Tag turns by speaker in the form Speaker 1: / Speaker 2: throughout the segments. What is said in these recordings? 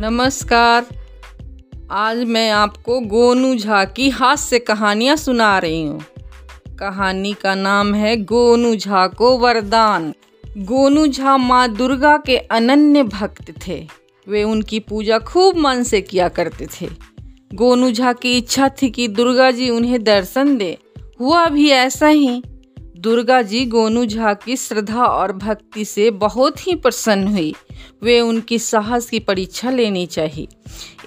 Speaker 1: नमस्कार। आज मैं आपको गोनू झा की हास्य कहानियाँ सुना रही हूँ। कहानी का नाम है गोनू झा को वरदान। गोनू झा माँ दुर्गा के अनन्य भक्त थे। वे उनकी पूजा खूब मन से किया करते थे। गोनू झा की इच्छा थी कि दुर्गा जी उन्हें दर्शन दे। हुआ भी ऐसा ही। दुर्गा जी गोनू झा की श्रद्धा और भक्ति से बहुत ही प्रसन्न हुई। वे उनकी साहस की परीक्षा लेनी चाहिए।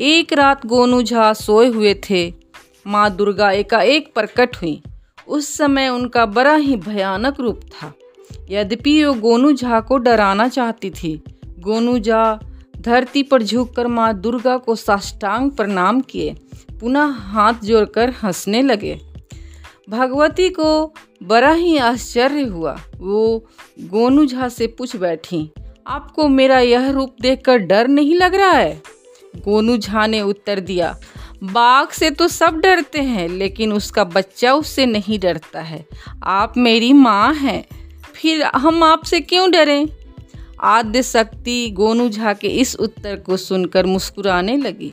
Speaker 1: एक रात गोनू झा सोए हुए थे। माँ दुर्गा एकाएक प्रकट हुई। उस समय उनका बड़ा ही भयानक रूप था। यद्यपि वो गोनू झा को डराना चाहती थी, गोनू झा धरती पर झुककर माँ दुर्गा को साष्टांग प्रणाम किए। पुनः हाथ जोड़कर हंसने लगे। भगवती को बड़ा ही आश्चर्य हुआ। वो गोनू झा से पूछ बैठी, आपको मेरा यह रूप देखकर डर नहीं लग रहा है? गोनू झा ने उत्तर दिया, बाघ से तो सब डरते हैं, लेकिन उसका बच्चा उससे नहीं डरता है। आप मेरी माँ हैं, फिर हम आपसे क्यों डरें? आद्य शक्ति गोनू झा के इस उत्तर को सुनकर मुस्कुराने लगी।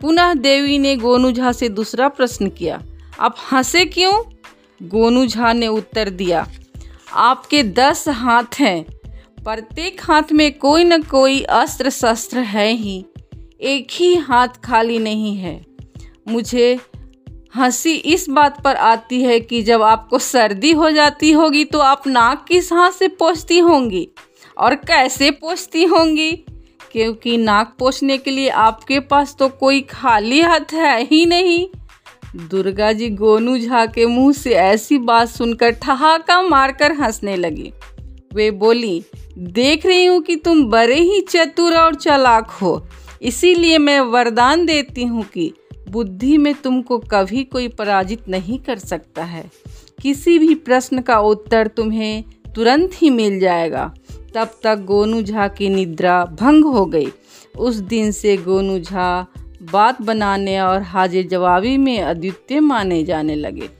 Speaker 1: पुनः देवी ने गोनू झा से दूसरा प्रश्न किया, आप हंसे क्यों? गोनू झा ने उत्तर दिया, आपके दस हाथ हैं। प्रत्येक हाथ में कोई न कोई अस्त्र शस्त्र है ही। एक ही हाथ खाली नहीं है। मुझे हँसी इस बात पर आती है कि जब आपको सर्दी हो जाती होगी तो आप नाक किस हाथ से पोछती होंगी और कैसे पोछती होंगी? क्योंकि नाक पोछने के लिए आपके पास तो कोई खाली हाथ है ही नहीं। दुर्गा जी गोनू झा के मुँह से ऐसी बात सुनकर ठहाका मारकर हंसने लगी। वे बोली, देख रही हूँ कि तुम बड़े ही चतुर और चालाक हो। इसीलिए मैं वरदान देती हूँ कि बुद्धि में तुमको कभी कोई पराजित नहीं कर सकता है। किसी भी प्रश्न का उत्तर तुम्हें तुरंत ही मिल जाएगा। तब तक गोनू झा की निद्रा भंग हो गई। उस दिन से गोनू झा बात बनाने और हाजिर जवाबी में अद्वितीय माने जाने लगे।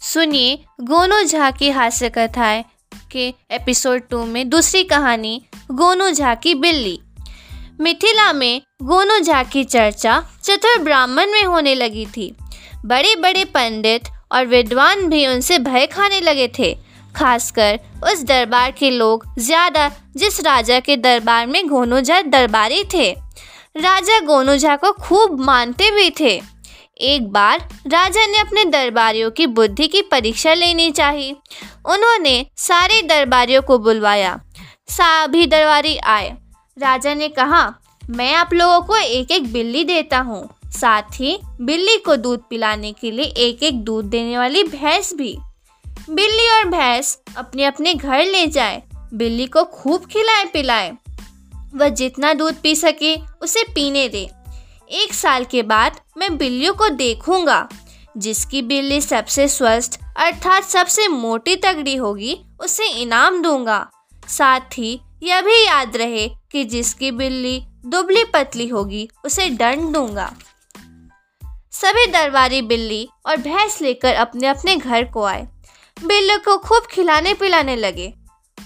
Speaker 2: सुनिए गोनू झा की हास्य कथाएँ के एपिसोड टू में दूसरी कहानी, गोनू झा की बिल्ली। मिथिला में गोनू झा की चर्चा चतुर ब्राह्मण में होने लगी थी। बड़े बड़े पंडित और विद्वान भी उनसे भय खाने लगे थे। खासकर उस दरबार के लोग ज़्यादा जिस राजा के दरबार में गोनूझा दरबारी थे। राजा गोनूझा को खूब मानते भी थे। एक बार राजा ने अपने दरबारियों की बुद्धि की परीक्षा लेनी चाहिए उन्होंने सारे दरबारियों को बुलवाया। सभी दरबारी आए। राजा ने कहा, मैं आप लोगों को एक एक बिल्ली देता हूँ। साथ ही बिल्ली को दूध पिलाने के लिए एक एक दूध देने वाली भैंस भी। बिल्ली और भैंस अपने अपने घर ले जाए, बिल्ली को खूब खिलाए पिलाए। वह जितना दूध पी सके, उसे पीने दे। एक साल के बाद मैं बिल्लियों को देखूँगा, जिसकी बिल्ली सबसे स्वस्थ अर्थात सबसे मोटी तगड़ी होगी, उसे इनाम दूँगा। साथ ही यह भी याद रहे कि जिसकी बिल्ली दुबली पतली होगी, उसे दंड दूँगा। सभी दरबारी बिल्ली और भैंस लेकर अपने अपने घर को आए। बिल्ली को खूब खिलाने पिलाने लगे।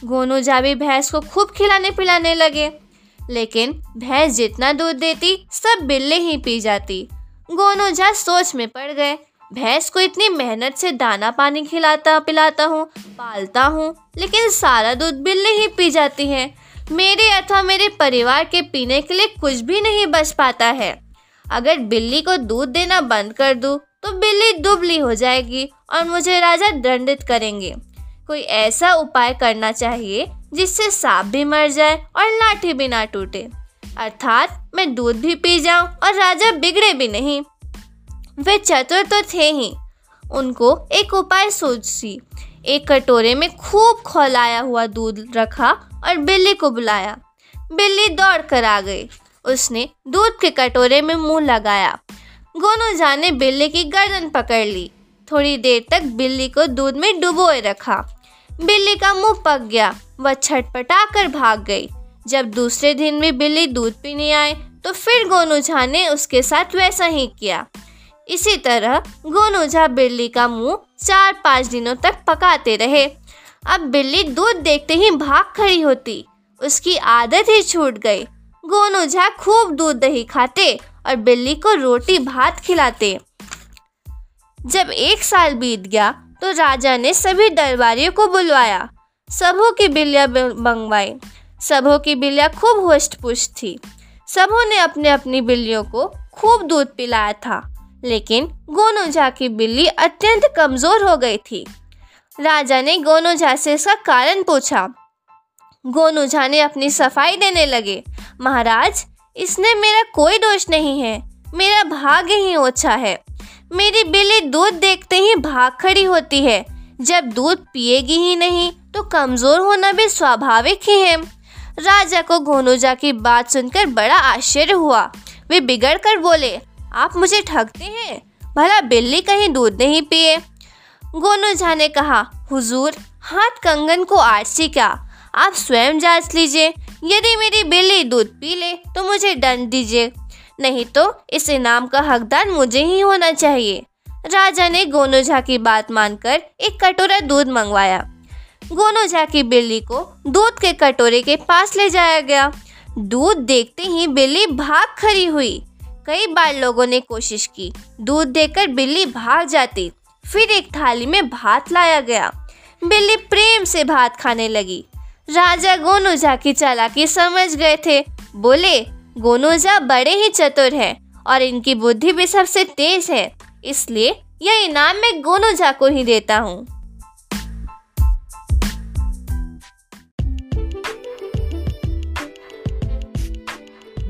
Speaker 2: गोनू जाबी भैंस को खूब खिलाने पिलाने लगे। लेकिन भैंस जितना दूध देती, सब बिल्ली ही पी जाती। गोनू जा सोच में पड़ गए, भैंस को इतनी मेहनत से दाना पानी खिलाता पिलाता हूँ, पालता हूँ, लेकिन सारा दूध बिल्ली ही पी जाती है। मेरे अथवा मेरे परिवार के पीने के लिए कुछ भी नहीं बच पाता है। अगर बिल्ली को दूध देना बंद कर दूँ तो बिल्ली दुबली हो जाएगी और मुझे राजा दंडित करेंगे। कोई ऐसा उपाय करना चाहिए जिससे सांप भी मर जाए और लाठी भी ना टूटे। अर्थात मैं दूध भी पी जाऊँ और राजा बिगड़े भी नहीं। वे चतुर तो थे ही। उनको एक उपाय सोची एक कटोरे में खूब खोलाया हुआ दूध रखा और बिल्ली को बुलाया। बिल्ली दौड़ कर आ गई। उसने दूध के कटोरे में मुँह लगाया। गोनू जाने बिल्ली की गर्दन पकड़ ली। थोड़ी देर तक बिल्ली को दूध में डुबोए रखा। बिल्ली का मुँह पक गया, वह छटपटा कर भाग गई। जब दूसरे दिन भी बिल्ली दूध पीने आए तो फिर गोनू झा ने उसके साथ वैसा ही किया। इसी तरह गोनू झा बिल्ली का मुँह चार पाँच दिनों तक पकाते रहे। अब बिल्ली दूध देखते ही भाग खड़ी होती। उसकी आदत ही छूट गई। गोनू झा खूब दूध दही खाते और बिल्ली को रोटी भात खिलाते। जब एक साल बीत गया तो राजा ने सभी दरबारियों को बुलवाया। सबों की बिल्लियाँ मंगवाई सबों की बिल्लियाँ खूब होस्ट पुष्ट थी। सबों ने अपने अपनी बिल्लियों को खूब दूध पिलाया था। लेकिन गोनू झा की बिल्ली अत्यंत कमज़ोर हो गई थी। राजा ने गोनू झा से इसका कारण पूछा। गोनू झा ने अपनी सफ़ाई देने लगे। महाराज, इसने मेरा कोई दोष नहीं है। मेरा भाग्य ही ओछा है। मेरी बिल्ली दूध देखते ही भाग खड़ी होती है। जब दूध पिएगी ही नहीं तो कमज़ोर होना भी स्वाभाविक ही है। राजा को गोनूजा की बात सुनकर बड़ा आश्चर्य हुआ। वे बिगड़ कर बोले, आप मुझे ठगते हैं? भला बिल्ली कहीं दूध नहीं पिए? गोनूझा ने कहा, हुजूर, हाथ कंगन को आरसी क्या? आप स्वयं जाँच लीजिए। यदि मेरी बिल्ली दूध पी ले तो मुझे दंड दीजिए। नहीं तो इस इनाम का हकदार मुझे ही होना चाहिए। राजा ने गोनू झा की बात मानकर एक कटोरा दूध मंगवाया। गोनू झा की बिल्ली को दूध के कटोरे के पास ले जाया गया। दूध देखते ही बिल्ली भाग खड़ी हुई। कई बार लोगों ने कोशिश की, दूध देकर बिल्ली भाग जाती। फिर एक थाली में भात लाया गया। बिल्ली प्रेम से भात खाने लगी। राजा गोनूजा की चालाकी समझ गए थे। बोले, गोनूजा बड़े ही चतुर हैं और इनकी बुद्धि भी सबसे तेज है, इसलिए यह इनाम मैं गोनूजा को ही देता हूँ।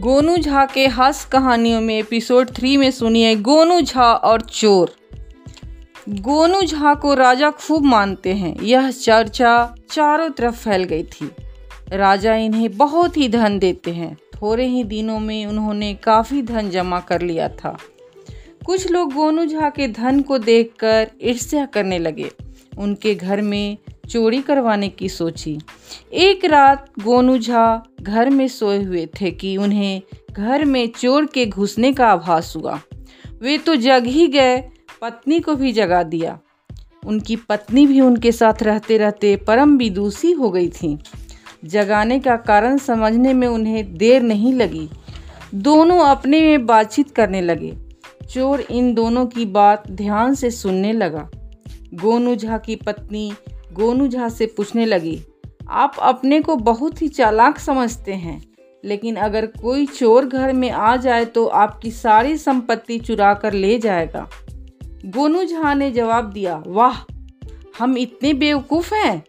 Speaker 1: गोनू झा के हंस कहानियों में एपिसोड थ्री में सुनिए गोनू झा और चोर। गोनू झा को राजा खूब मानते हैं। यह चर्चा चारों तरफ़ फैल गई थी। राजा इन्हें बहुत ही धन देते हैं। थोड़े ही दिनों में उन्होंने काफ़ी धन जमा कर लिया था। कुछ लोग गोनू झा के धन को देखकर ईर्ष्या करने लगे। उनके घर में चोरी करवाने की सोची। एक रात गोनू झा घर में सोए हुए थे कि उन्हें घर में चोर के घुसने का आभास हुआ। वे तो जग ही गए पत्नी को भी जगा दिया। उनकी पत्नी भी उनके साथ रहते रहते परम विदुषी हो गई थी। जगाने का कारण समझने में उन्हें देर नहीं लगी। दोनों अपने में बातचीत करने लगे। चोर इन दोनों की बात ध्यान से सुनने लगा। गोनू झा की पत्नी गोनू झा से पूछने लगी, आप अपने को बहुत ही चालाक समझते हैं, लेकिन अगर कोई चोर घर में आ जाए तो आपकी सारी संपत्ति चुरा कर ले जाएगा। गोनू झा ने जवाब दिया, वाह, हम इतने बेवकूफ़ हैं।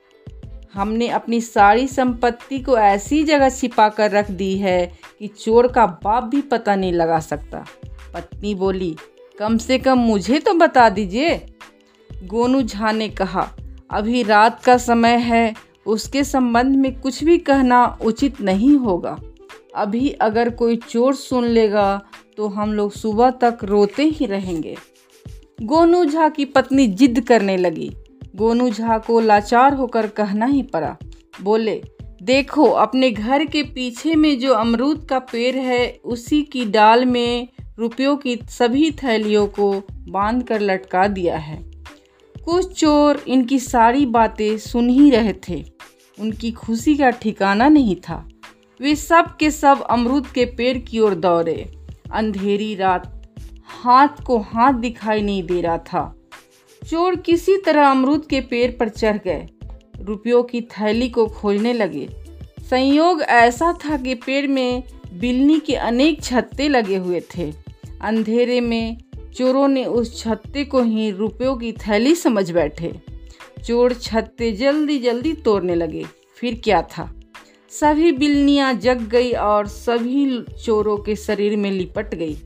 Speaker 1: हमने अपनी सारी संपत्ति को ऐसी जगह छिपा कर रख दी है कि चोर का बाप भी पता नहीं लगा सकता। पत्नी बोली, कम से कम मुझे तो बता दीजिए। गोनू झा ने कहा, अभी रात का समय है, उसके संबंध में कुछ भी कहना उचित नहीं होगा। अभी अगर कोई चोर सुन लेगा तो हम लोग सुबह तक रोते ही रहेंगे। गोनू झा की पत्नी जिद करने लगी। गोनू झा को लाचार होकर कहना ही पड़ा। बोले, देखो, अपने घर के पीछे में जो अमरूद का पेड़ है, उसी की डाल में रुपयों की सभी थैलियों को बाँध कर लटका दिया है। कुछ चोर इनकी सारी बातें सुन ही रहे थे। उनकी खुशी का ठिकाना नहीं था। वे सब के सब अमरूद के पेड़ की ओर दौड़े। अंधेरी रात हाथ को हाथ दिखाई नहीं दे रहा था। चोर किसी तरह अमरूद के पेड़ पर चढ़ गए। रुपयों की थैली को खोजने लगे। संयोग ऐसा था कि पेड़ में बिल्ली के अनेक छत्ते लगे हुए थे। अंधेरे में चोरों ने उस छत्ते को ही रुपयों की थैली समझ बैठे। चोर छत्ते जल्दी जल्दी तोड़ने लगे। फिर क्या था? सभी बिल्लियाँ जग गई और सभी चोरों के शरीर में लिपट गई।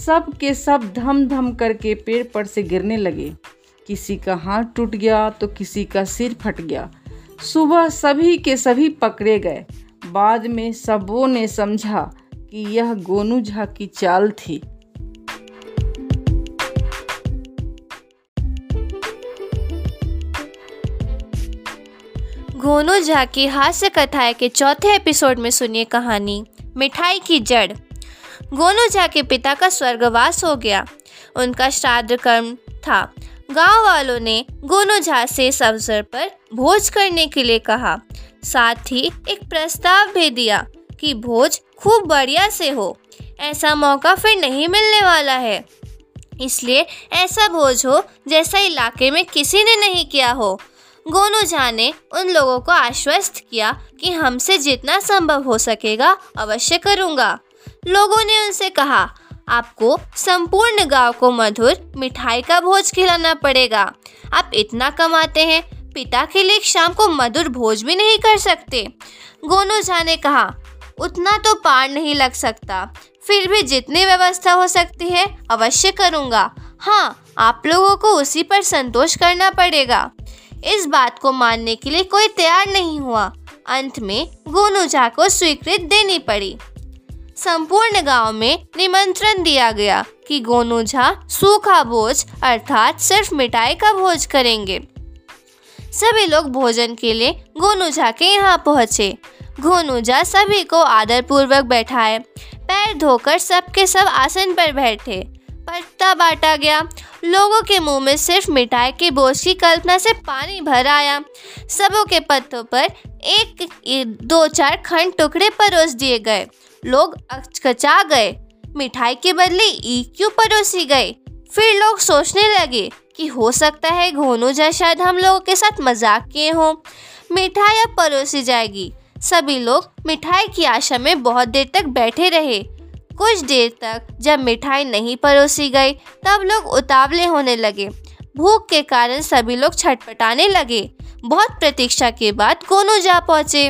Speaker 1: सब के सब धम धम करके पेड़ पर से गिरने लगे। किसी का हाथ टूट गया तो किसी का सिर फट गया। सुबह सभी के सभी पकड़े गए। बाद में सबों ने समझा कि यह गोनू झा की चाल थी।
Speaker 2: गोनू झा की हास्य कथाएँ के चौथे एपिसोड में सुनिए कहानी, मिठाई की जड़। गोनू झा के पिता का स्वर्गवास हो गया। उनका श्राद्ध कर्म था। गाँव वालों ने गोनू झा से इस अवसर पर भोज करने के लिए कहा। साथ ही एक प्रस्ताव भी दिया कि भोज खूब बढ़िया से हो। ऐसा मौका फिर नहीं मिलने वाला है। इसलिए ऐसा भोज हो जैसा इलाके में किसी ने नहीं किया हो। गोनू झा ने उन लोगों को आश्वस्त किया कि हमसे जितना संभव हो सकेगा अवश्य करूँगा। लोगों ने उनसे कहा, आपको संपूर्ण गाँव को मधुर मिठाई का भोज खिलाना पड़ेगा। आप इतना कमाते हैं, पिता के लिए शाम को मधुर भोज भी नहीं कर सकते। गोनू झा ने कहा, उतना तो पार नहीं लग सकता। फिर भी जितनी व्यवस्था हो सकती है, अवश्य करूँगा। हाँ आप लोगों को उसी पर संतोष करना पड़ेगा। इस बात को मानने के लिए कोई तैयार नहीं हुआ। अंत में गोनू झा को स्वीकृत देनी पड़ी। संपूर्ण गाँव में निमंत्रण दिया गया कि गोनू झा सूखा भोज अर्थात सिर्फ़ मिठाई का भोज करेंगे। सभी लोग भोजन के लिए गोनू झा के यहाँ पहुँचे। गोनू झा सभी को आदर पूर्वक बैठाए। पैर धोकर सबके सब आसन पर बैठे। पत्ता बांटा गया। लोगों के मुँह में सिर्फ़ मिठाई के बोझ की कल्पना से पानी भर आया। सबों के पत्तों पर एक, दो, चार खंड टुकड़े परोस दिए गए। लोग अचकचा गए। मिठाई के बदले ई क्यों परोसी गए फिर लोग सोचने लगे कि हो सकता है घोनू जा शायद हम लोगों के साथ मज़ाक किए हों। मिठाई अब परोसी जाएगी। सभी लोग मिठाई की आशा में बहुत देर तक बैठे रहे। कुछ देर तक जब मिठाई नहीं परोसी गई, तब लोग उतावले होने लगे। भूख के कारण सभी लोग छटपटाने लगे। बहुत प्रतीक्षा के बाद गोनू जा पहुँचे।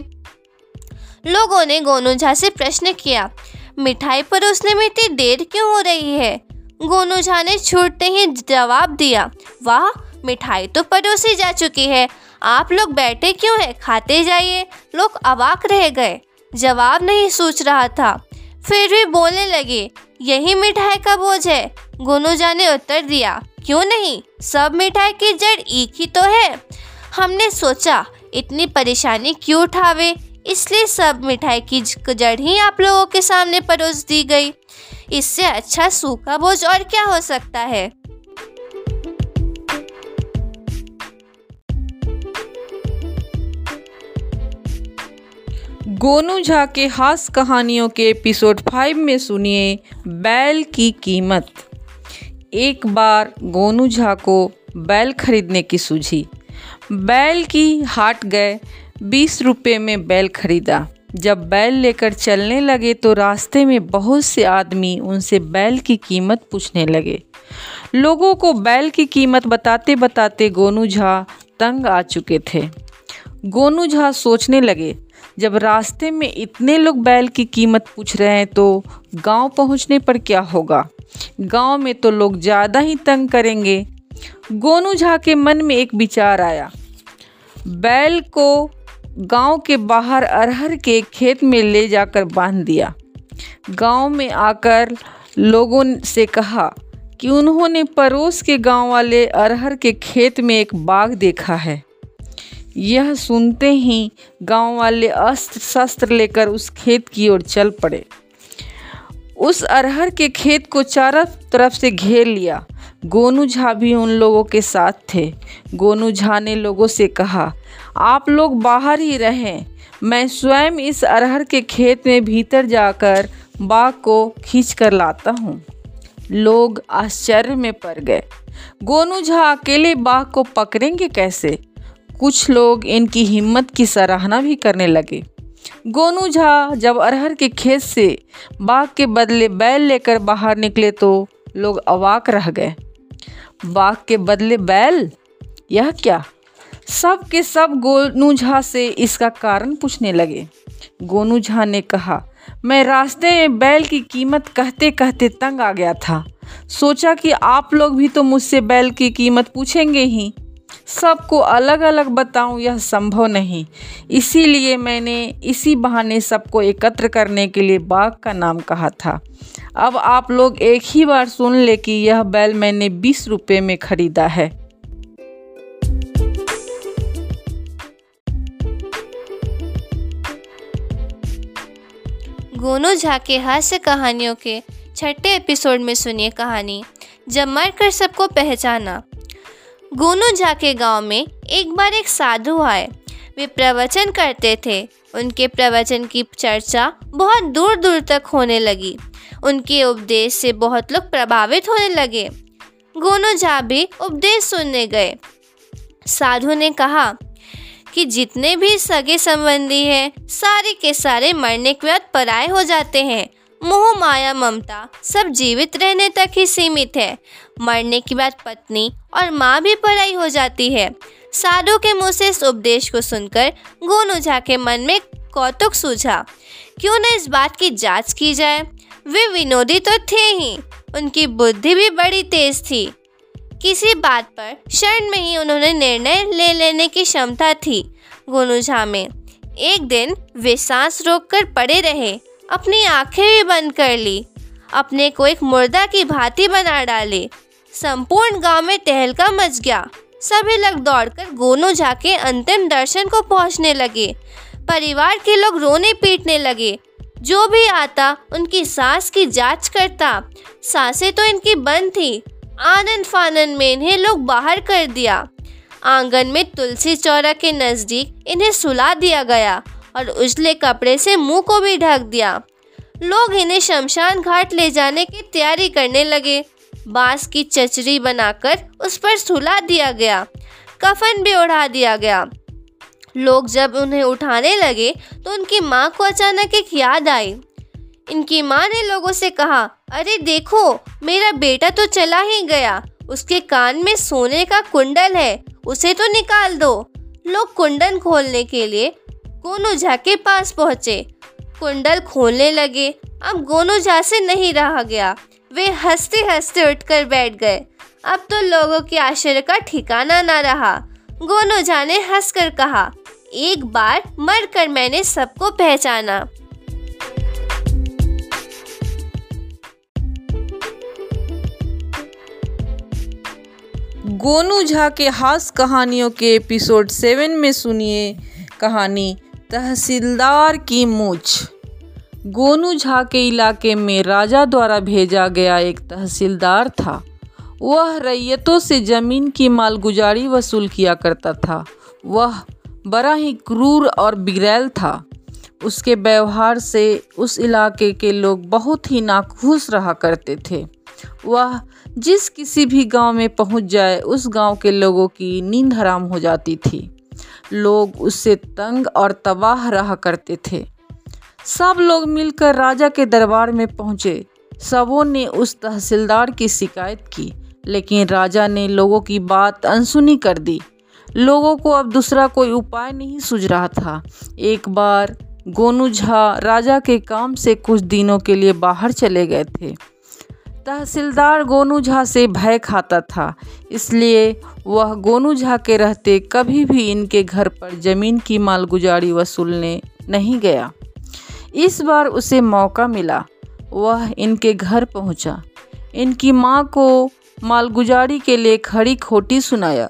Speaker 2: लोगों ने गोनू झा से प्रश्न किया, मिठाई परोसने में इतनी देर क्यों हो रही है? गोनू झा ने छूटते ही जवाब दिया, वाह, मिठाई तो परोसी जा चुकी है, आप लोग बैठे क्यों हैं? खाते जाइए। लोग अवाक रह गए। जवाब नहीं सोच रहा था। फिर भी बोलने लगे, यही मिठाई का बोझ है। गोनूजा ने उत्तर दिया, क्यों नहीं? सब मिठाई की जड़ एक ही तो है। हमने सोचा, इतनी परेशानी क्यों उठावे? इसलिए सब मिठाई की जड़ ही आप लोगों के सामने परोस दी गई। इससे अच्छा सूखा बोझ और क्या हो सकता है?
Speaker 1: गोनू झा के हास कहानियों के एपिसोड फाइव में सुनिए बैल की कीमत। एक बार गोनू झा को बैल खरीदने की सूझी। बैल की हाट गए बीस रुपये में बैल खरीदा। जब बैल लेकर चलने लगे तो रास्ते में बहुत से आदमी उनसे बैल की कीमत पूछने लगे। लोगों को बैल की कीमत बताते बताते गोनू झा तंग आ चुके थे। गोनू झा सोचने लगे, जब रास्ते में इतने लोग बैल की कीमत पूछ रहे हैं तो गाँव पहुँचने पर क्या होगा? गाँव में तो लोग ज़्यादा ही तंग करेंगे। गोनू झा के मन में एक विचार आया। बैल को गाँव के बाहर अरहर के खेत में ले जाकर बाँध दिया। गाँव में आकर लोगों से कहा कि उन्होंने पड़ोस के गाँव वाले अरहर के खेत में एक बाग देखा है। यह सुनते ही गाँव वाले अस्त्र शस्त्र लेकर उस खेत की ओर चल पड़े। उस अरहर के खेत को चारों तरफ़ से घेर लिया। गोनू झा भी उन लोगों के साथ थे। गोनू झा ने लोगों से कहा, आप लोग बाहर ही रहें। मैं स्वयं इस अरहर के खेत में भीतर जाकर बाग को खींच कर लाता हूँ। लोग आश्चर्य में पड़ गए। गोनू झा अकेले बाघ को पकड़ेंगे कैसे? कुछ लोग इनकी हिम्मत की सराहना भी करने लगे। गोनू झा जब अरहर के खेत से बाघ के बदले बैल लेकर बाहर निकले तो लोग अवाक रह गए। बाघ के बदले बैल? यह क्या? सब के सब गोनू झा से इसका कारण पूछने लगे। गोनू झा ने कहा, मैं रास्ते में बैल की कीमत कहते कहते तंग आ गया था। सोचा कि आप लोग भी तो मुझसे बैल की कीमत पूछेंगे ही। सबको अलग अलग बताऊँ, यह संभव नहीं। इसीलिए मैंने इसी बहाने सबको एकत्र करने के लिए बाघ का नाम कहा था। अब आप लोग एक ही बार सुन ले कि यह बैल मैंने बीस रुपये में खरीदा है।
Speaker 2: गोनू झा के हास्य कहानियों के छठे एपिसोड में सुनिए कहानी, जब मर कर सबको पहचाना। गोनू झा के गाँव में एक बार एक साधु आए। वे प्रवचन करते थे। उनके प्रवचन की चर्चा बहुत दूर दूर तक होने लगी। उनके उपदेश से बहुत लोग प्रभावित होने लगे। गोनू झा भी उपदेश सुनने गए। साधु ने कहा कि जितने भी सगे संबंधी हैं, सारे के सारे मरने के बाद पराए हो जाते हैं। मोह, माया, ममता सब जीवित रहने तक ही सीमित है। मरने के बाद पत्नी और माँ भी पराई हो जाती है। साधु के मुँह से इस उपदेश को सुनकर गोनू झा के मन में कौतुक सूझा, क्यों न इस बात की जाँच की जाए? वे विनोदी तो थे ही, उनकी बुद्धि भी बड़ी तेज थी। किसी बात पर क्षण में ही उन्होंने निर्णय ले लेने की क्षमता थी। गोनू झा में एक दिन वे सांस रोककर पड़े रहे, अपनी आँखें भी बंद कर ली, अपने को एक मुर्दा की भांति बना डाले संपूर्ण गाँव में तहलका मच गया। सभी लोग दौड़कर गोनू झा के अंतिम दर्शन को पहुँचने लगे। परिवार के लोग रोने पीटने लगे। जो भी आता, उनकी सांस की जाँच करता। साँसें तो इनकी बंद थी। आनंद फानन में इन्हें लोग बाहर कर दिया। आँगन में तुलसी चौरा के नज़दीक इन्हें सुला दिया गया और उजले कपड़े से मुँह को भी ढक दिया। लोग इन्हें शमशान घाट ले जाने की तैयारी करने लगे। बाँस की चचरी बनाकर उस पर सुला दिया गया। कफन भी उड़ा दिया गया। लोग जब उन्हें उठाने लगे तो उनकी माँ को अचानक एक याद आई। इनकी माँ ने लोगों से कहा, अरे देखो, मेरा बेटा तो चला ही गया। उसके कान में सोने का कुंडल है, उसे तो निकाल दो। लोग कुंडल खोलने के लिए गोनू झा के पास पहुँचे। कुंडल खोलने लगे। अब गोनू झा से नहीं रहा गया। वे हँसते हँसते उठकर बैठ गए। अब तो लोगों के आश्चर्य का ठिकाना ना रहा। गोनू झा ने हंसकर कहा, एक बार मरकर मैंने सबको पहचाना।
Speaker 1: गोनू झा के हास कहानियों के एपिसोड सेवन में सुनिए कहानी तहसीलदार की मूछ। गोनू झा के इलाके में राजा द्वारा भेजा गया एक तहसीलदार था। वह रैयतों से ज़मीन की मालगुजारी वसूल किया करता था। वह बड़ा ही क्रूर और बिगड़ैल था। उसके व्यवहार से उस इलाके के लोग बहुत ही नाखुश रहा करते थे। वह जिस किसी भी गाँव में पहुँच जाए, उस गाँव के लोगों की नींद हराम हो जाती थी। लोग उससे तंग और तबाह रहा करते थे। सब लोग मिलकर राजा के दरबार में पहुँचे। सबों ने उस तहसीलदार की शिकायत की, लेकिन राजा ने लोगों की बात अनसुनी कर दी। लोगों को अब दूसरा कोई उपाय नहीं सूझ रहा था। एक बार गोनू झा राजा के काम से कुछ दिनों के लिए बाहर चले गए थे। तहसीलदार गोनू झा से भय खाता था, इसलिए वह गोनू झा के रहते कभी भी इनके घर पर ज़मीन की मालगुजारी वसूलने नहीं गया। इस बार उसे मौका मिला। वह इनके घर पहुँचा। इनकी माँ को मालगुजारी के लिए खड़ी खोटी सुनाया।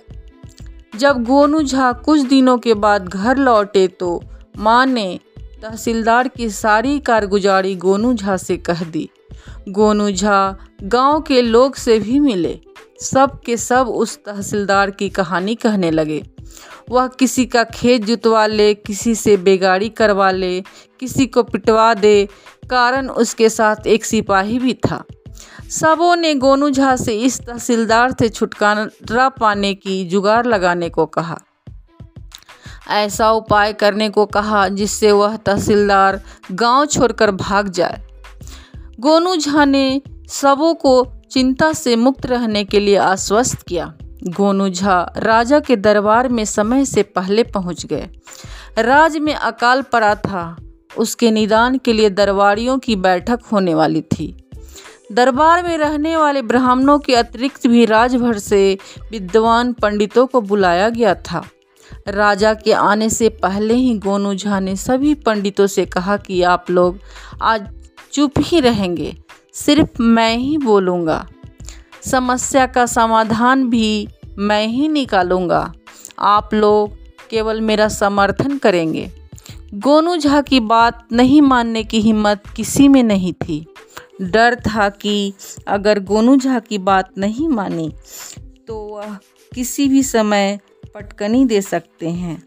Speaker 1: जब गोनू झा कुछ दिनों के बाद घर लौटे तो माँ ने तहसीलदार की सारी कारगुजारी गोनू झा से कह दी। गोनू झा गाँव के लोग से भी मिले। सब के सब उस तहसीलदार की कहानी कहने लगे। वह किसी का खेत जुतवा ले, किसी से बेगाड़ी करवा ले, किसी को पिटवा दे, कारण उसके साथ एक सिपाही भी था। सबों ने गोनू झा से इस तहसीलदार से छुटकारा पाने की जुगाड़ लगाने को कहा। ऐसा उपाय करने को कहा जिससे वह तहसीलदार गाँव छोड़कर भाग जाए। गोनू झा ने सबों को चिंता से मुक्त रहने के लिए आश्वस्त किया। गोनू झा राजा के दरबार में समय से पहले पहुँच गए। राज में अकाल पड़ा था। उसके निदान के लिए दरबारियों की बैठक होने वाली थी। दरबार में रहने वाले ब्राह्मणों के अतिरिक्त भी राजभर से विद्वान पंडितों को बुलाया गया था। राजा के आने से पहले ही गोनू झा ने सभी पंडितों से कहा कि आप लोग आज चुप ही रहेंगे। सिर्फ़ मैं ही बोलूँगा। समस्या का समाधान भी मैं ही निकालूँगा। आप लोग केवल मेरा समर्थन करेंगे। गोनू झा की बात नहीं मानने की हिम्मत किसी में नहीं थी। डर था कि अगर गोनू झा की बात नहीं मानी तो वह किसी भी समय पटकनी दे सकते हैं।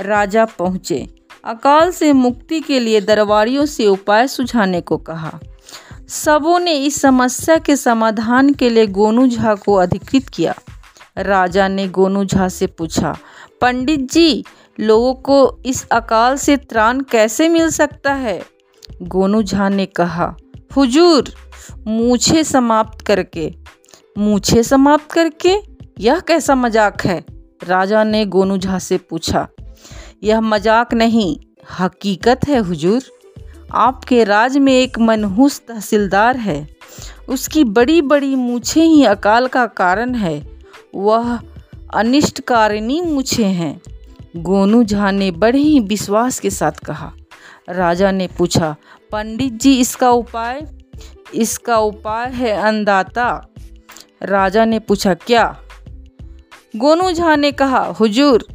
Speaker 1: राजा पहुँचे। अकाल से मुक्ति के लिए दरबारियों से उपाय सुझाने को कहा। सबों ने इस समस्या के समाधान के लिए गोनू झा को अधिकृत किया। राजा ने गोनू झा से पूछा, पंडित जी, लोगों को इस अकाल से त्राण कैसे मिल सकता है? गोनू झा ने कहा, हुजूर, मूछे समाप्त करके। मूछे समाप्त करके? यह कैसा मज़ाक है? राजा ने गोनू झा से पूछा, यह मज़ाक नहीं, हकीकत है हुजूर। आपके राज में एक मनहूस तहसीलदार है। उसकी बड़ी बड़ी मूछें ही अकाल का कारण है। वह अनिष्टकारिणी मूछें हैं। गोनू झा ने बड़े ही विश्वास के साथ कहा। राजा ने पूछा, पंडित जी, इसका उपाय? इसका उपाय है अन्नदाता? राजा ने पूछा, क्या? गोनू झा ने कहा, हुजूर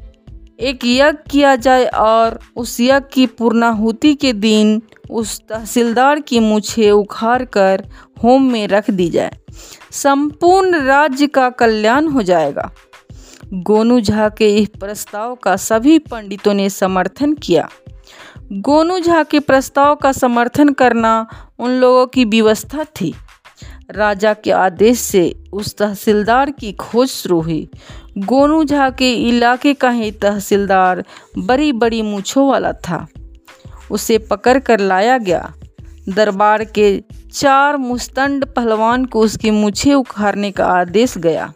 Speaker 1: एक यज्ञ किया जाए और उस यज्ञ की पूर्णाहुति के दिन उस तहसीलदार की मुछे उखाड़ कर होम में रख दी जाए। संपूर्ण राज्य का कल्याण हो जाएगा। गोनू झा के इस प्रस्ताव का सभी पंडितों ने समर्थन किया। गोनू झा के प्रस्ताव का समर्थन करना उन लोगों की व्यवस्था थी। राजा के आदेश से उस तहसीलदार की खोज शुरू हुई। गोनू झा के इलाके का ही तहसीलदार बड़ी बड़ी मूछों वाला था। उसे पकड़ कर लाया गया। दरबार के चार मुस्तंड पहलवान को उसकी मूछें उखाड़ने का आदेश गया।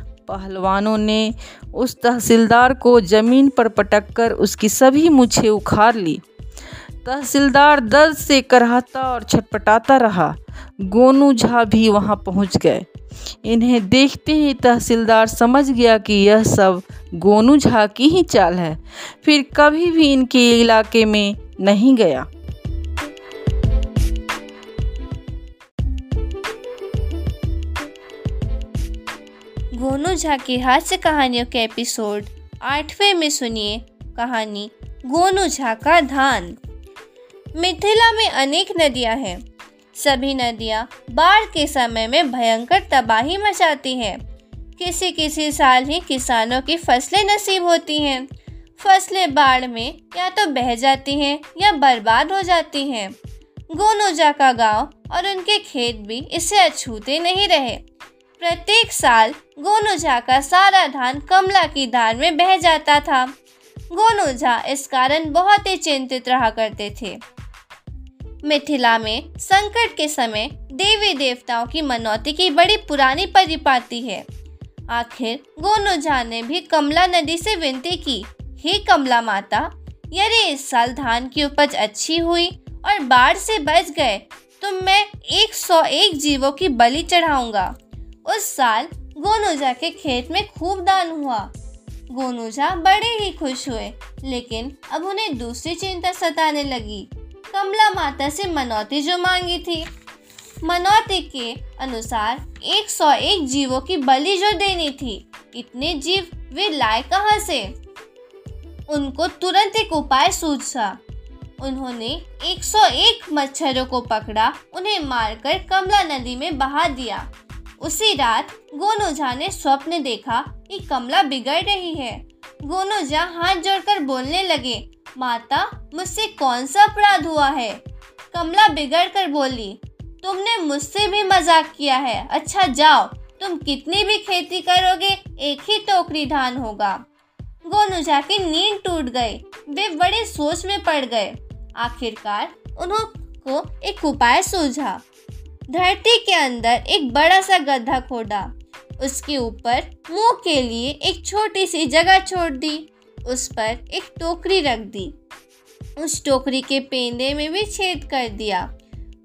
Speaker 1: पहलवानों ने उस तहसीलदार को ज़मीन पर पटक कर उसकी सभी मुछें उखाड़ ली। तहसीलदार दर्द से करहता और छटपटाता रहा। गोनू झा भी वहाँ पहुँच गए। इन्हें देखते ही तहसीलदार समझ गया कि यह सब गोनू झा की ही चाल है। फिर कभी भी इनके इलाके में नहीं गया।
Speaker 2: गोनू झा की हास्य कहानियों के एपिसोड आठवें में सुनिए कहानी गोनू झा का धान। मिथिला में अनेक नदियाँ हैं। सभी नदियाँ बाढ़ के समय में भयंकर तबाही मचाती हैं। किसी किसी साल ही किसानों की फ़सलें नसीब होती हैं। फ़सलें बाढ़ में या तो बह जाती हैं या बर्बाद हो जाती हैं। गोनोजा का गाँव और उनके खेत भी इससे अछूते नहीं रहे। प्रत्येक साल गोनू झा का सारा धान कमला की धार में बह जाता था। गोनू झा इस कारण बहुत ही चिंतित रहा करते थे। मिथिला में संकट के समय देवी देवताओं की मनौती की बड़ी पुरानी परिपाटी है। आखिर गोनू झा ने भी कमला नदी से विनती की, हे कमला माता, यदि इस साल धान की उपज अच्छी हुई और बाढ़ से बच गए तो मैं 101 जीवों की बलि चढ़ाऊँगा। उस साल गोनूजा के खेत में खूब दान हुआ। गोनूजा बड़े ही खुश हुए, लेकिन अब उन्हें दूसरी चिंता सताने लगी। कमला माता से मनौती जो मांगी थी। मनौती के अनुसार 101 जीवों की बलि जो देनी थी, इतने जीव वे लाए कहाँ से? उनको तुरंत एक उपाय सूझा। उन्होंने 101 मच्छरों को पकड़ा, उन्हें मारकर कमला नदी में बहा दिया। उसी रात गोनू झा ने स्वप्न देखा कि कमला बिगड़ रही है। गोनू झा हाथ जोड़कर बोलने लगे, माता, मुझसे कौन सा अपराध हुआ है? कमला बिगड़ कर बोली, तुमने मुझसे भी मज़ाक किया है। अच्छा जाओ, तुम कितनी भी खेती करोगे, एक ही टोकरी धान होगा। गोनू झा की नींद टूट गई। वे बड़े सोच में पड़ गए। आखिरकार उन्होंने एक उपाय सूझा। धरती के अंदर एक बड़ा सा गड्ढा खोदा। उसके ऊपर मुँह के लिए एक छोटी सी जगह छोड़ दी, उस पर एक टोकरी रख दी। उस टोकरी के पेंदे में भी छेद कर दिया।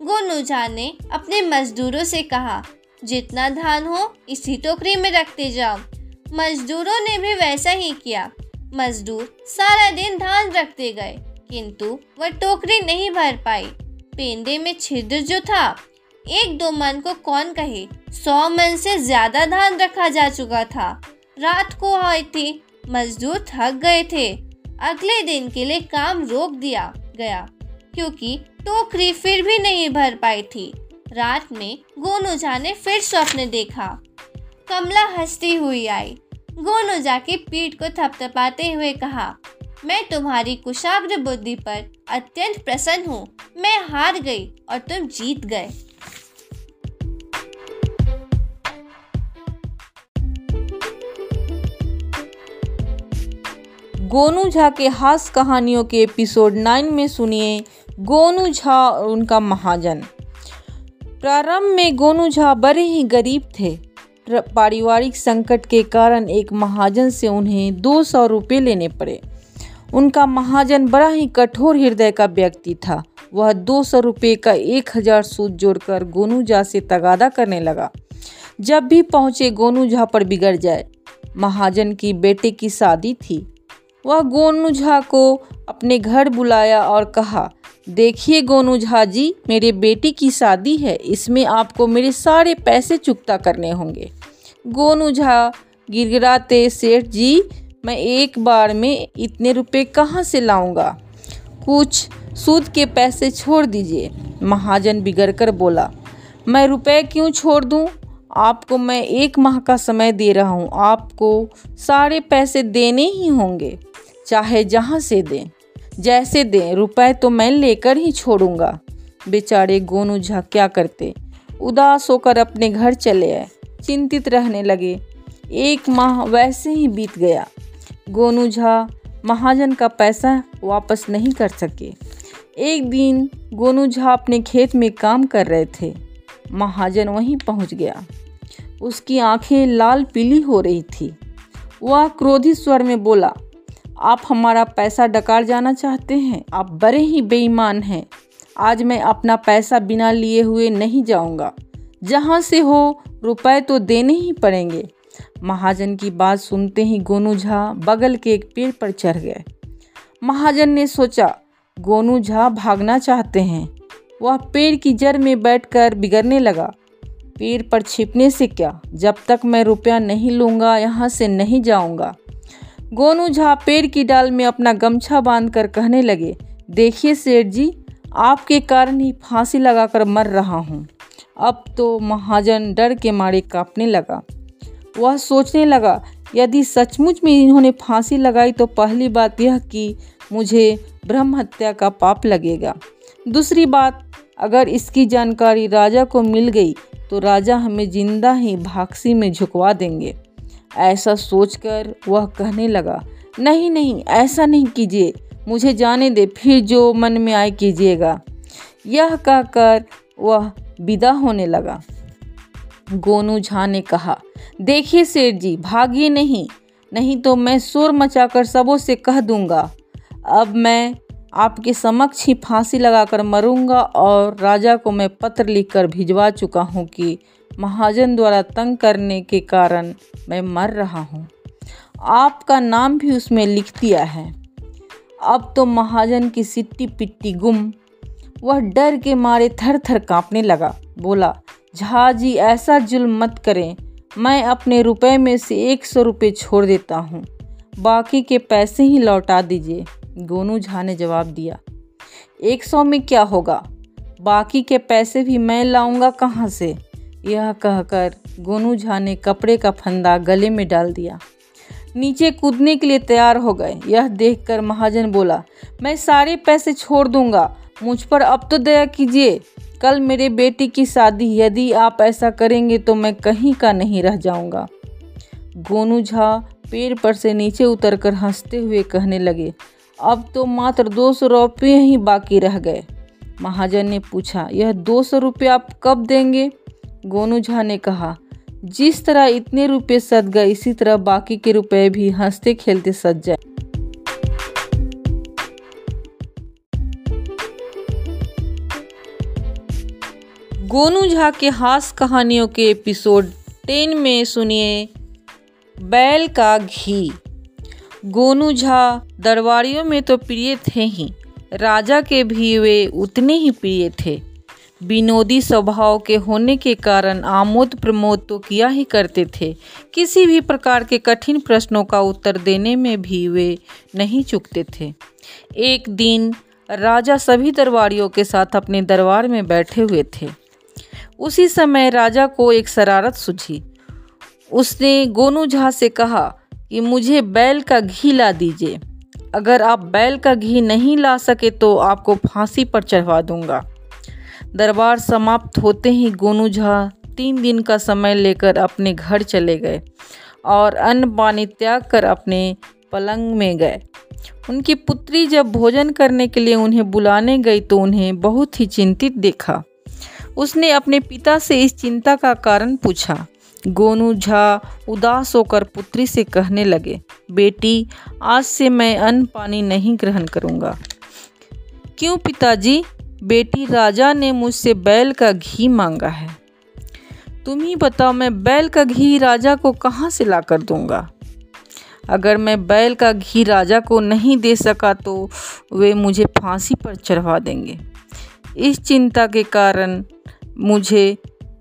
Speaker 2: गोनू झा ने अपने मजदूरों से कहा, जितना धान हो, इसी टोकरी में रखते जाओ। मजदूरों ने भी वैसा ही किया। मजदूर सारा दिन धान रखते गए, किंतु वह टोकरी नहीं भर पाई। पेंदे में छिद्र जो था एक दो मन को कौन कहे? सौ मन से ज़्यादा धान रखा जा चुका था। रात को आई थी, मजदूर थक गए थे। अगले दिन के लिए काम रोक दिया गया, क्योंकि टोकरी फिर भी नहीं भर पाई थी। रात में गोनू झा ने फिर स्वप्न देखा। कमला हंसती हुई आई। गोनू झा की पीठ को थपथपाते हुए कहा, मैं तुम्हारी कुशाग्र बुद्धि पर अत्यंत प्रसन्न हूँ। मैं हार गई और तुम जीत गए।
Speaker 1: गोनू झा के हास्य कहानियों के एपिसोड नाइन में सुनिए गोनू झा और उनका महाजन। प्रारंभ में गोनू झा बड़े ही गरीब थे। पारिवारिक संकट के कारण एक महाजन से उन्हें दो सौ रुपये लेने पड़े। उनका महाजन बड़ा ही कठोर हृदय का व्यक्ति था। वह दो सौ रुपये का एक हज़ार सूद जोड़कर गोनू झा से तगादा करने लगा। जब भी पहुँचे, गोनू झा पर बिगड़ जाए। महाजन की बेटे की शादी थी। वह गोनू झा को अपने घर बुलाया और कहा, देखिए गोनू झा जी, मेरे बेटी की शादी है, इसमें आपको मेरे सारे पैसे चुकता करने होंगे। गोनू झा गिरगिराते सेठ जी, मैं एक बार में इतने रुपए कहाँ से लाऊँगा? कुछ सूद के पैसे छोड़ दीजिए, महाजन बिगड़ कर बोला। मैं रुपए क्यों छोड़ दूँ? आपको मैं एक माह का समय दे रहा हूँ, आपको सारे पैसे देने ही होंगे। चाहे जहाँ से दें। जैसे दें, रुपए तो मैं लेकर ही छोड़ूँगा। बेचारे गोनू झा क्या करते? उदास होकर अपने घर चले आए। चिंतित रहने लगे। एक माह वैसे ही बीत गया। गोनू झा महाजन का पैसा वापस नहीं कर सके। एक दिन गोनू झा अपने खेत में काम कर रहे थे। महाजन वहीं पहुँच गया। उसकी आँखें लाल पीली हो रही थी। वह क्रोधित स्वर में बोला आप हमारा पैसा डकार जाना चाहते हैं, आप बड़े ही बेईमान हैं। आज मैं अपना पैसा बिना लिए हुए नहीं जाऊँगा। जहाँ से हो, रुपए तो देने ही पड़ेंगे। महाजन की बात सुनते ही गोनू झा बगल के एक पेड़ पर चढ़ गए। महाजन ने सोचा, गोनू झा भागना चाहते हैं। वह पेड़ की जड़ में बैठकर बिगड़ने लगा। पेड़ पर छिपने से क्या? जब तक मैं रुपया नहीं लूँगा, यहाँ से नहीं जाऊँगा। गोनू झा पेड़ की डाल में अपना गमछा बांधकर कहने लगे, देखिए सेठ जी, आपके कारण ही फांसी लगाकर मर रहा हूँ। अब तो महाजन डर के मारे कांपने लगा। वह सोचने लगा, यदि सचमुच में इन्होंने फांसी लगाई तो पहली बात यह कि मुझे ब्रह्म हत्या का पाप लगेगा। दूसरी बात, अगर इसकी जानकारी राजा को मिल गई तो राजा हमें ज़िंदा ही भागसी में झुकवा देंगे। ऐसा सोचकर वह कहने लगा, नहीं नहीं, ऐसा नहीं कीजिए। मुझे जाने दे, फिर जो मन में आए कीजिएगा। यह कहकर वह विदा होने लगा। गोनू झा ने कहा, देखिए सेठ जी, भागिए नहीं नहीं तो मैं शोर मचाकर सबों से कह दूँगा। अब मैं आपके समक्ष ही फांसी लगाकर मरूँगा और राजा को मैं पत्र लिखकर भिजवा चुका हूँ कि महाजन द्वारा तंग करने के कारण मैं मर रहा हूँ। आपका नाम भी उसमें लिख दिया है। अब तो महाजन की सिट्टी पिट्टी गुम। वह डर के मारे थर थर काँपने लगा। बोला झा जी ऐसा जुल्म मत करें। मैं अपने रुपए में से एक सौ रुपये छोड़ देता हूँ। बाकी के पैसे ही लौटा दीजिए। गोनू झा ने जवाब दिया, एक सौ में क्या होगा? बाकी के पैसे भी मैं लाऊँगा कहाँ से? यह कहकर गोनू झा ने कपड़े का फंदा गले में डाल दिया। नीचे कूदने के लिए तैयार हो गए। यह देखकर महाजन बोला, मैं सारे पैसे छोड़ दूँगा। मुझ पर अब तो दया कीजिए। कल मेरे बेटी की शादी। यदि आप ऐसा करेंगे तो मैं कहीं का नहीं रह जाऊँगा। गोनू झा पेड़ पर से नीचे उतरकर हँसते हुए कहने लगे, अब तो मात्र दो सौ रुपये ही बाकी रह गए। महाजन ने पूछा, यह दो सौ रुपये आप कब देंगे? गोनू झा ने कहा, जिस तरह इतने रुपये सद गए, इसी तरह बाकी के रुपए भी हँसते खेलते सज जाए। गोनू झा के हास कहानियों के एपिसोड टेन में सुनिए, बैल का घी। गोनू झा दरबारियों में तो प्रिय थे ही, राजा के भी वे उतने ही प्रिय थे। विनोदी स्वभाव के होने के कारण आमोद प्रमोद तो किया ही करते थे। किसी भी प्रकार के कठिन प्रश्नों का उत्तर देने में भी वे नहीं चुकते थे। एक दिन राजा सभी दरबारियों के साथ अपने दरबार में बैठे हुए थे। उसी समय राजा को एक शरारत सूझी। उसने गोनू झा से कहा कि मुझे बैल का घी ला दीजिए। अगर आप बैल का घी नहीं ला सके तो आपको फांसी पर चढ़वा दूँगा। दरबार समाप्त होते ही गोनू झा तीन दिन का समय लेकर अपने घर चले गए और अन्न पानी त्याग कर अपने पलंग में गए। उनकी पुत्री जब भोजन करने के लिए उन्हें बुलाने गई तो उन्हें बहुत ही चिंतित देखा। उसने अपने पिता से इस चिंता का कारण पूछा। गोनू झा उदास होकर पुत्री से कहने लगे, बेटी, आज से मैं अन्न पानी नहीं ग्रहण करूँगा। क्यों पिताजी? बेटी राजा ने मुझसे बैल का घी मांगा है। तुम ही बताओ मैं बैल का घी राजा को कहाँ से ला कर दूँगा? अगर मैं बैल का घी राजा को नहीं दे सका तो वे मुझे फांसी पर चढ़वा देंगे। इस चिंता के कारण मुझे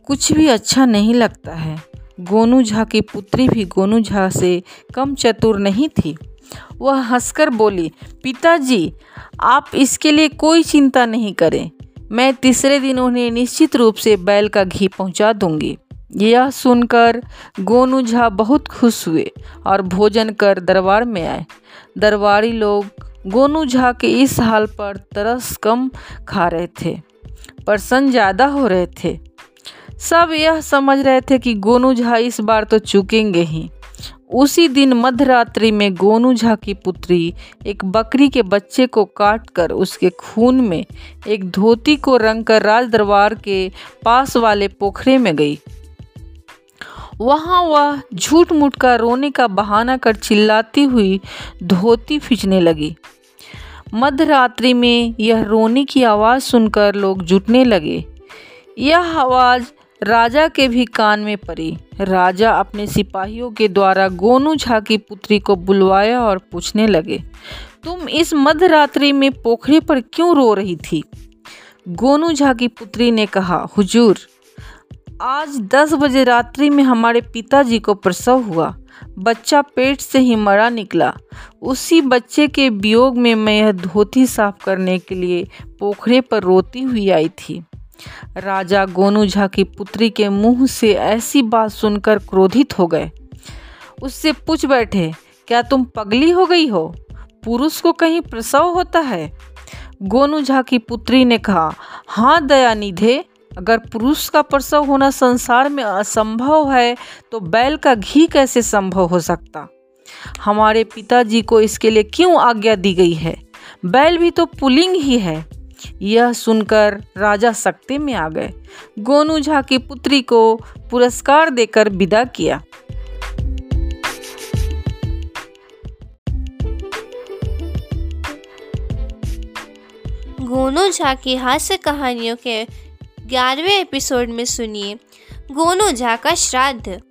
Speaker 1: कुछ भी अच्छा नहीं लगता है। गोनू झा की पुत्री भी गोनू झा से कम चतुर नहीं थी। वह हंसकर बोली, पिताजी, आप इसके लिए कोई चिंता नहीं करें। मैं तीसरे दिन उन्हें निश्चित रूप से बैल का घी पहुँचा दूँगी। यह सुनकर गोनू झा बहुत खुश हुए और भोजन कर दरबार में आए। दरबारी लोग गोनू झा के इस हाल पर तरस कम खा रहे थे, प्रसन्न ज़्यादा हो रहे थे। सब यह समझ रहे थे कि गोनू झा इस बार तो चूकेंगे ही। उसी दिन मध्यरात्रि में गोनू झा की पुत्री एक बकरी के बच्चे को काट कर उसके खून में एक धोती को रंग कर राज दरबार के पास वाले पोखरे में गई। वहाँ वह झूठ मूठ का रोने का बहाना कर चिल्लाती हुई धोती खींचने लगी। मध्यरात्रि में यह रोने की आवाज़ सुनकर लोग जुटने लगे। यह आवाज़ राजा के भी कान में पड़ी। राजा अपने सिपाहियों के द्वारा गोनू झा की पुत्री को बुलवाया और पूछने लगे, तुम इस मध्यरात्रि में पोखरे पर क्यों रो रही थी? गोनू झा की पुत्री ने कहा, हुजूर, आज दस बजे रात्रि में हमारे पिताजी को प्रसव हुआ। बच्चा पेट से ही मरा निकला। उसी बच्चे के वियोग में मैं यह धोती साफ़ करने के लिए पोखरे पर रोती हुई आई थी। राजा गोनू झा की पुत्री के मुँह से ऐसी बात सुनकर क्रोधित हो गए। उससे पूछ बैठे, क्या तुम पगली हो गई हो? पुरुष को कहीं प्रसव होता है? गोनू झा की पुत्री ने कहा हाँ दयानिधे अगर पुरुष का प्रसव होना संसार में असंभव है तो बैल का घी कैसे संभव हो सकता? हमारे पिताजी को इसके लिए क्यों आज्ञा दी गई है? बैल भी तो पुलिंग ही है। यह सुनकर राजा सकते में आ गए। गोनू झा की पुत्री को पुरस्कार देकर विदा किया।
Speaker 2: गोनू झा की हास्य कहानियों के ग्यारहवें एपिसोड में सुनिए गोनू झा का श्राद्ध।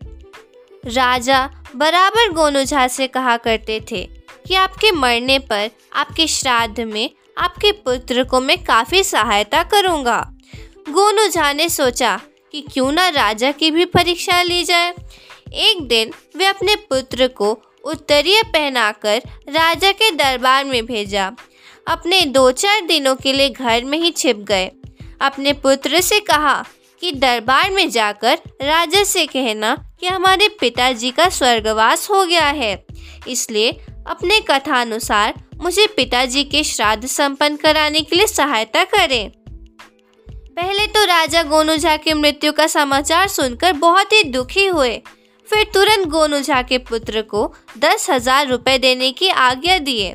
Speaker 2: राजा बराबर गोनू झा से कहा करते थे कि आपके मरने पर, आपके श्राद्ध में आपके पुत्र को मैं काफ़ी सहायता करूँगा। गोनू झा ने सोचा कि क्यों ना राजा की भी परीक्षा ली जाए। एक दिन वे अपने पुत्र को उत्तरीय पहनाकर राजा के दरबार में भेजा। अपने दो चार दिनों के लिए घर में ही छिप गए। अपने पुत्र से कहा कि दरबार में जाकर राजा से कहना कि हमारे पिताजी का स्वर्गवास हो गया है। इसलिए अपने कथानुसार मुझे पिताजी के श्राद्ध संपन्न कराने के लिए सहायता करें। पहले तो राजा गोनू झा की मृत्यु का समाचार सुनकर बहुत ही दुखी हुए। फिर तुरंत गोनू झा के पुत्र को दस हज़ार रुपए देने की आज्ञा दिए।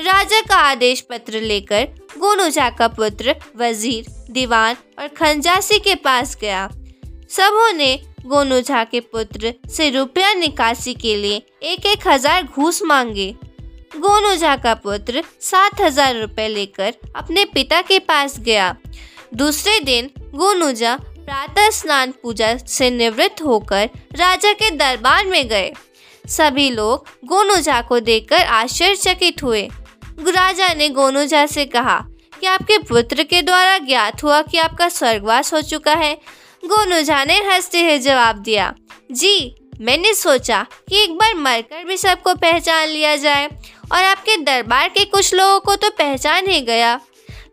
Speaker 2: राजा का आदेश पत्र लेकर गोनू झा का पुत्र, वज़ीर, दीवान और खंजासी के पास गया। सबों ने गोनू झा के पुत्र से रुपया निकासी के लिए एक एक हज़ार घूस मांगे। गोनू झा का पुत्र सात हज़ार रुपये लेकर अपने पिता के पास गया। दूसरे दिन गोनू झा प्रातः स्नान पूजा से निवृत्त होकर राजा के दरबार में गए। सभी लोग गोनू झा को देखकर आश्चर्यचकित हुए। राजा ने गोनू झा से कहा कि आपके पुत्र के द्वारा ज्ञात हुआ कि आपका स्वर्गवास हो चुका है? गोनू झा ने हँसते हुए जवाब दिया, जी, मैंने सोचा कि एक बार मरकर भी सबको पहचान लिया जाए और आपके दरबार के कुछ लोगों को तो पहचान ही गया।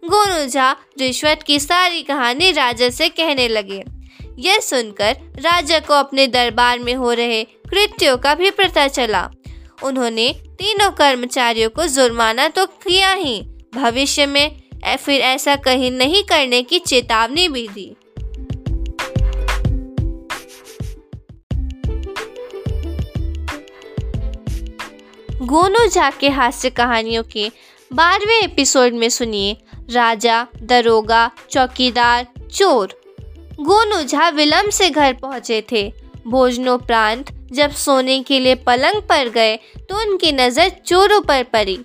Speaker 2: गोनू झा रिश्वत की सारी कहानी राजा से कहने लगे। यह सुनकर राजा को अपने दरबार में हो रहे कृत्यों का भी पता चला। उन्होंने तीनों कर्मचारियों को जुर्माना तो किया ही, भविष्य में फिर ऐसा कहीं नहीं करने की चेतावनी भी दी। गोनू झा के हास्य कहानियों के बारहवें एपिसोड में सुनिए राजा, दरोगा, चौकीदार, चोर। गोनू झा विलम्ब से घर पहुँचे थे। भोजनोपरांत जब सोने के लिए पलंग पर गए तो उनकी नज़र चोरों पर पड़ी।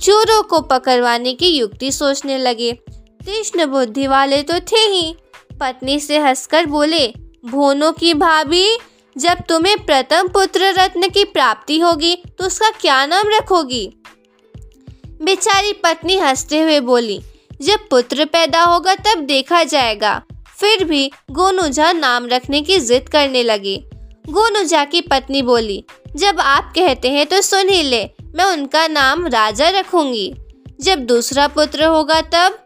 Speaker 2: चोरों को पकड़वाने की युक्ति सोचने लगे। तीक्ष्ण बुद्धि वाले तो थे ही। पत्नी से हंसकर बोले, भोनों की भाभी जब तुम्हें प्रथम पुत्र रत्न की प्राप्ति होगी तो उसका क्या नाम रखोगी? बेचारी पत्नी हँसते हुए बोली, जब पुत्र पैदा होगा तब देखा जाएगा। फिर भी गोनुजा नाम रखने की जिद करने लगी। गोनुजा की पत्नी बोली, जब आप कहते हैं तो सुन ही ले, मैं उनका नाम राजा रखूँगी। जब दूसरा पुत्र होगा तब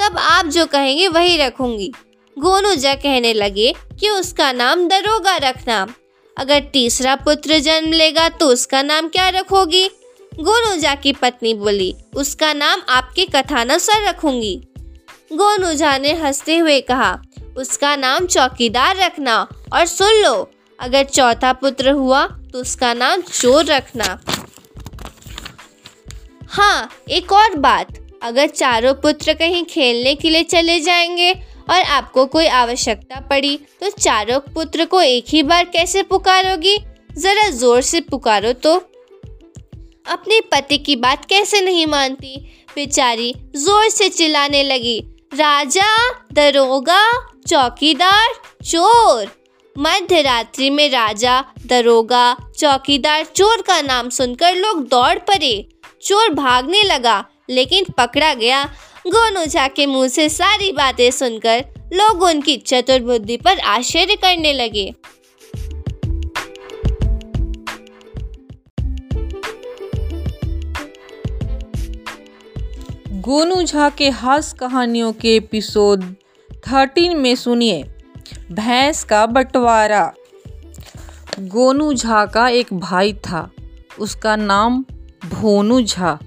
Speaker 2: तब आप जो कहेंगे वही रखूँगी। गोनुजा कहने लगे कि उसका नाम दरोगा रखना। अगर तीसरा पुत्र जन्म लेगा तो उसका नाम क्या रखोगी? गोनुजा की पत्नी बोली, उसका नाम आपके कथानुसार रखूँगी। गोनुजा ने हँसते हुए कहा, उसका नाम चौकीदार रखना और सुन लो, अगर चौथा पुत्र हुआ तो उसका नाम चोर रखना। हाँ एक और बात, अगर चारों पुत्र कहीं खेलने के लिए चले जाएँगे और आपको कोई आवश्यकता पड़ी तो चारों पुत्र को एक ही बार कैसे पुकारोगी? जरा ज़ोर से पुकारो तो। अपने पति की बात कैसे नहीं मानती? बेचारी ज़ोर से चिल्लाने लगी। राजा, दरोगा, चौकीदार, चोर। मध्य रात्रि में राजा, दरोगा, चौकीदार, चोर का नाम सुनकर लोग दौड़ पड़े। चोर भागने लगा, लेकिन पकड़ा गया। गोनू झा के मुँह से सारी बातें सुनकर लोग उनकी चतुर बुद्धि पर आश्चर्य करने लगे।
Speaker 1: गोनू झा के हास कहानियों के एपिसोड थर्टीन में सुनिए, भैंस का बंटवारा। गोनू झा का एक भाई था, उसका नाम भोनू झा।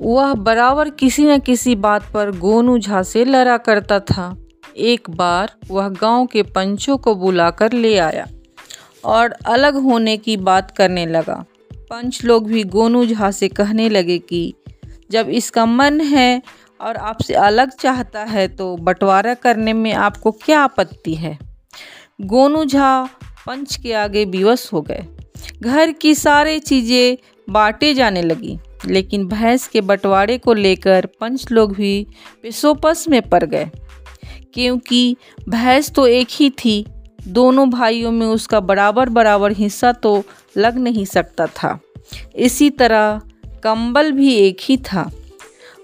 Speaker 1: वह बराबर किसी न किसी बात पर गोनू झा से लड़ा करता था। एक बार वह गाँव के पंचों को बुलाकर ले आया और अलग होने की बात करने लगा। पंच लोग भी गोनू झा से कहने लगे कि, जब इसका मन है और आपसे अलग चाहता है तो बंटवारा करने में आपको क्या आपत्ति है? गोनू झा पंच के आगे विवश हो गए। घर की सारी चीज़ें बांटे जाने लगी। लेकिन भैंस के बंटवारे को लेकर पंच लोग भी पेशोपस में पड़ गए। क्योंकि भैंस तो एक ही थी, दोनों भाइयों में उसका बराबर बराबर हिस्सा तो लग नहीं सकता था। इसी तरह कंबल भी एक ही था।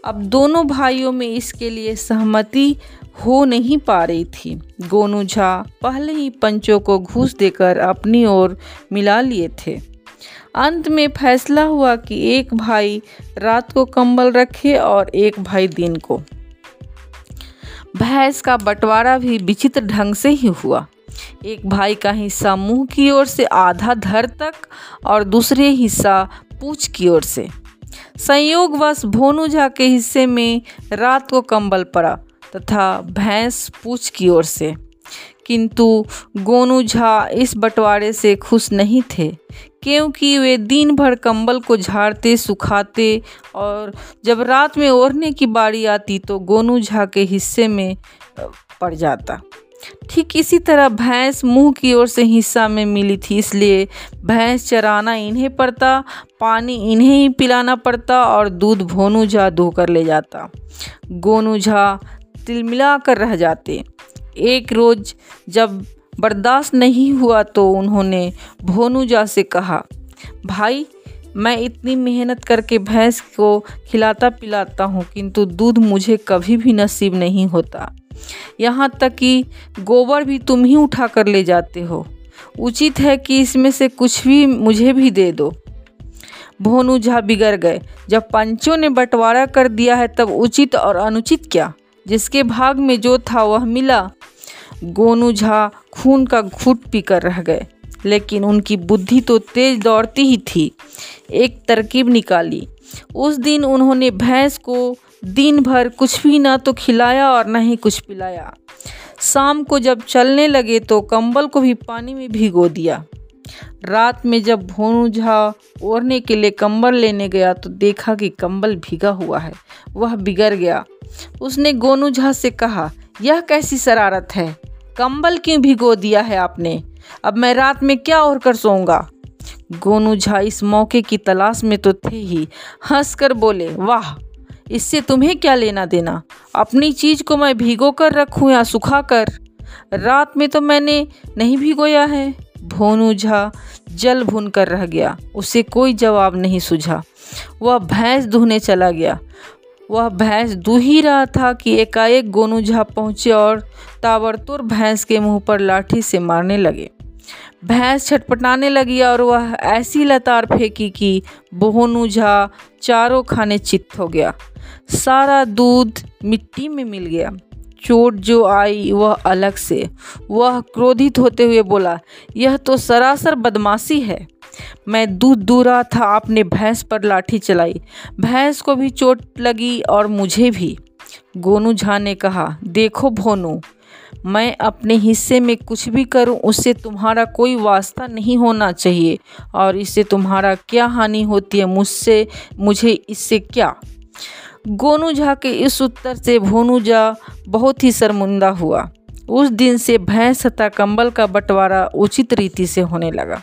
Speaker 1: अब दोनों भाइयों में इसके लिए सहमति हो नहीं पा रही थी। गोनू झा पहले ही पंचों को घूस देकर अपनी ओर मिला लिए थे। अंत में फैसला हुआ कि एक भाई रात को कंबल रखे और एक भाई दिन को। भैंस का बंटवारा भी विचित्र ढंग से ही हुआ। एक भाई का हिस्सा मुँह की ओर से आधा धर तक और दूसरे हिस्सा पूछ की ओर से। संयोगवश भोनू झा के हिस्से में रात को कंबल पड़ा तथा भैंस पूछ की ओर से। किंतु गोनू झा इस बंटवारे से खुश नहीं थे क्योंकि वे दिन भर कंबल को झाड़ते, सुखाते और जब रात में ओढ़ने की बारी आती तो गोनू झा के हिस्से में पड़ जाता। ठीक इसी तरह भैंस मुँह की ओर से हिस्सा में मिली थी, इसलिए भैंस चराना इन्हें पड़ता, पानी इन्हें ही पिलाना पड़ता और दूध भोनू झा धोकर ले जाता। गोनू झा तिलमिला कर रह जाते। एक रोज़ जब बर्दाश्त नहीं हुआ तो उन्होंने भोनूजा से कहा, भाई, मैं इतनी मेहनत करके भैंस को खिलाता पिलाता हूँ, किंतु दूध मुझे कभी भी नसीब नहीं होता। यहाँ तक कि गोबर भी तुम ही उठा कर ले जाते हो। उचित है कि इसमें से कुछ भी मुझे भी दे दो। भोनू झा बिगड़ गए। जब पंचों ने बंटवारा कर दिया है, तब उचित और अनुचित क्या? जिसके भाग में जो था, वह मिला। गोनू झा खून का घूट पीकर रह गए, लेकिन उनकी बुद्धि तो तेज दौड़ती ही थी। एक तरकीब निकाली। उस दिन उन्होंने भैंस को दिन भर कुछ भी ना तो खिलाया और न ही कुछ पिलाया। शाम को जब चलने लगे तो कंबल को भी पानी में भिगो दिया। रात में जब भोनू झा ओढ़ने के लिए कंबल लेने गया तो देखा कि कंबल भीगा हुआ है, वह बिगड़ गया। उसने गोनू झा से कहा, यह कैसी शरारत है? कंबल क्यों भिगो दिया है आपने? अब मैं रात में क्या और कर सोऊँगा? गोनू झा इस मौके की तलाश में तो थे ही। हंसकर बोले, वाह, इससे तुम्हें क्या लेना देना? अपनी चीज़ को मैं भिगो कर रखूँ या सुखा कर? रात में तो मैंने नहीं भिगोया है। भोनू झा जल भून कर रह गया। उसे कोई जवाब नहीं सूझा। वह भैंस दुहने चला गया। वह भैंस दू ही रहा था कि एकाएक गोनू झा पहुँचे और ताबड़तोड़ भैंस के मुँह पर लाठी से मारने लगे। भैंस छटपटाने लगी और वह ऐसी लतार फेंकी कि बोहनू झा चारों खाने चित्त हो गया। सारा दूध मिट्टी में मिल गया। चोट जो आई वह अलग से। वह क्रोधित होते हुए बोला, यह तो सरासर बदमाशी है। मैं दूध दू रहा था, आपने भैंस पर लाठी चलाई। भैंस को भी चोट लगी और मुझे भी। गोनू झा ने कहा, देखो भोनू, मैं अपने हिस्से में कुछ भी करूँ, उससे तुम्हारा कोई वास्ता नहीं होना चाहिए। और इससे तुम्हारा क्या हानि होती है, मुझसे, मुझे इससे क्या? गोनू झा के इस उत्तर से भोनू झा बहुत ही शर्मिंदा हुआ। उस दिन से भैंस तथा कंबल का बंटवारा उचित रीति से होने लगा।